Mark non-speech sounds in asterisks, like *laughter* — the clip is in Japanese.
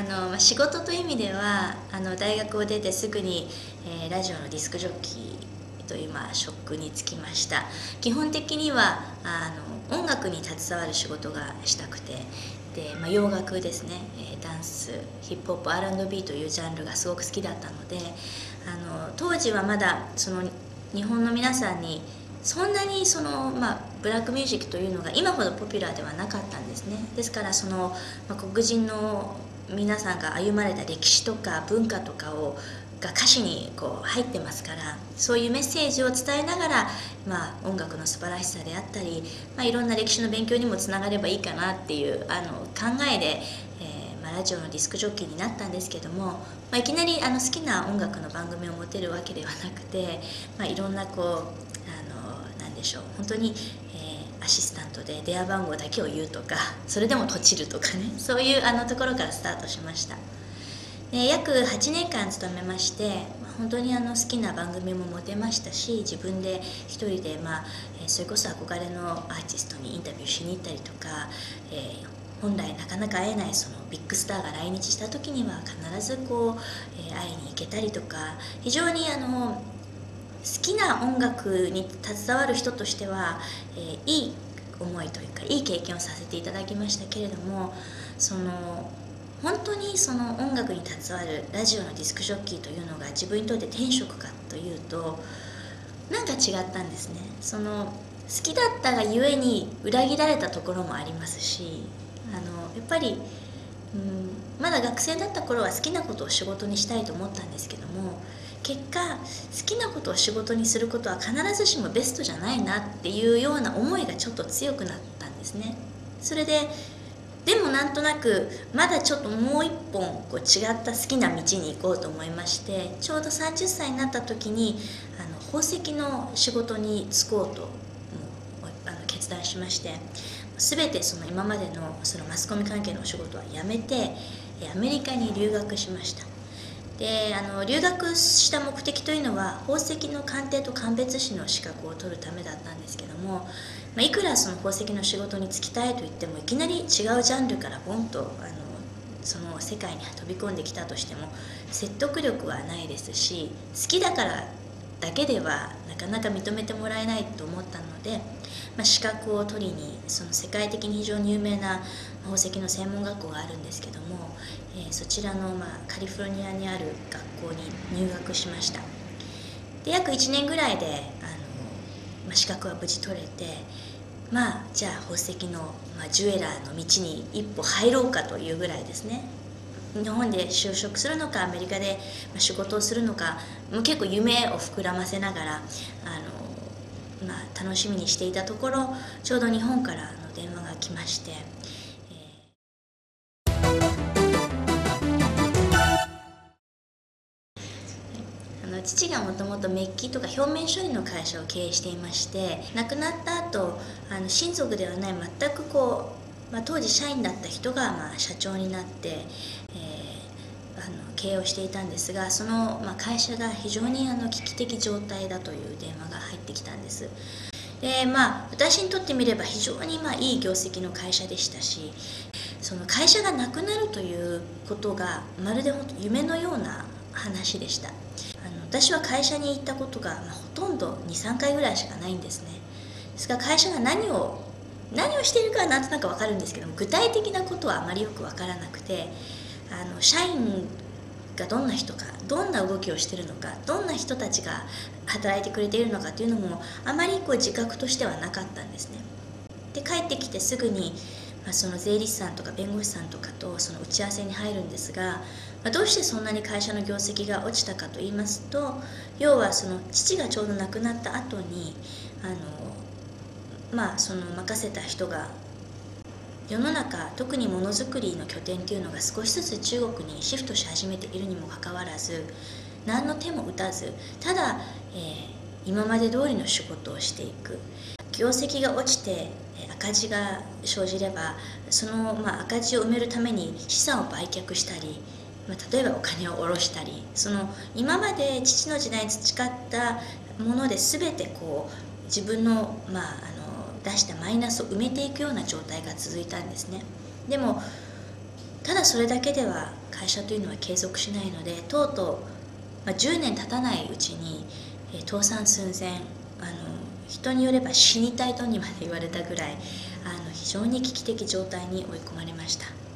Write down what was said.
あの仕事という意味ではあの大学を出てすぐに、えー、ラジオのディスクジョッキーという、まあ、職に就きました。基本的にはあの音楽に携わる仕事がしたくてで、まあ、洋楽ですね、えー、ダンスヒップホップ R&B というジャンルがすごく好きだったのであの当時はまだその日本の皆さんにそんなにその、まあ、ブラックミュージックというのが今ほどポピュラーではなかったんですね。ですからその、まあ、黒人の皆さんが歩まれた歴史とか文化とかをが歌詞にこう入ってますからそういうメッセージを伝えながら、まあ、音楽の素晴らしさであったり、まあ、いろんな歴史の勉強にもつながればいいかなっていうあの考えで、えーまあ、ラジオのディスクジョッキーになったんですけども、まあ、いきなりあの好きな音楽の番組を持てるわけではなくて、まあ、いろんなこうあのなんでしょう本当に、シスタントで電話番号だけを言うとかそれでもとちるとかね *laughs* そういうあのところからスタートしました。で約8年間勤めまして本当にあの好きな番組も持てましたし自分で一人で、まあ、それこそ憧れのアーティストにインタビューしに行ったりとか、えー、本来なかなか会えないそのビッグスターが来日した時には必ずこう、えー、会いに行けたりとか非常にあの好きな音楽に携わる人としては、えー、いい思いというかいい経験をさせていただきましたけれどもその本当にその音楽に携わるラジオのディスクジョッキーというのが自分にとって天職かというとなんか違ったんですね。その好きだったがゆえに裏切られたところもありますしあのやっぱり、うん、まだ学生だった頃は好きなことを仕事にしたいと思ったんですけども結果好きなことを仕事にすることは必ずしもベストじゃないなっていうような思いがちょっと強くなったんですね。それででもなんとなくまだちょっともう一本こう違った好きな道に行こうと思いましてちょうど30歳になった時にあの宝石の仕事に就こうとあの決断しまして全てその今までのそのマスコミ関係のお仕事は辞めてアメリカに留学しました。であの留学した目的というのは宝石の鑑定と鑑別士の資格を取るためだったんですけどもまあ、いくらその宝石の仕事に就きたいと言ってもいきなり違うジャンルからボンとあのその世界に飛び込んできたとしても説得力はないですし好きだからだけではなかなか認めてもらえないと思ったので、まあ、資格を取りにその世界的に非常に有名な宝石の専門学校があるんですけども、えー、そちらの、まあ、カリフォルニアにある学校に入学しました。で約1年ぐらいであの、まあ、資格は無事取れてまあじゃあ宝石の、まあ、ジュエラーの道に一歩入ろうかというぐらいですね。日本で就職するのかアメリカで仕事をするのかもう結構夢を膨らませながらあの、まあ、楽しみにしていたところちょうど日本からの電話が来まして父がもともとメッキとか表面処理の会社を経営していまして亡くなった後あの親族ではない全くこう、まあ、当時社員だった人がまあ社長になって、えー、あの経営をしていたんですがその、まあ、会社が非常にあの危機的状態だという電話が入ってきたんです。でまあ私にとってみれば非常にまあいい業績の会社でしたしその会社がなくなるということがまるで本当夢のような話でした。あの私は会社に行ったことが、まあ、ほとんど23回ぐらいしかないんですね。ですから会社が何を何をしているかはなんとなく分かるんですけども具体的なことはあまりよく分からなくてあの社員がどんな人かどんな動きをしてるのかどんな人たちが働いてくれているのかというのもあまりこう自覚としてはなかったんですね。で帰ってきてすぐにまあ、その税理士さんとか弁護士さんとかとその打ち合わせに入るんですが、まあ、どうしてそんなに会社の業績が落ちたかと言いますと要はその父がちょうど亡くなった後にあのまあその任せた人が世の中特にものづくりの拠点っていうのが少しずつ中国にシフトし始めているにもかかわらず何の手も打たずただ、えー、今まで通りの仕事をしていく。業績が落ちて赤字が生じればその、まあ、赤字を埋めるために資産を売却したり、まあ、例えばお金を下ろしたりその今まで父の時代に培ったもので全てこう自分の,、まあ、出したマイナスを埋めていくような状態が続いたんですねでもただそれだけでは会社というのは継続しないのでとうとう、まあ、10年経たないうちに、えー、倒産寸前あの人によれば死にたいとにまで言われたぐらいあの非常に危機的状態に追い込まれました。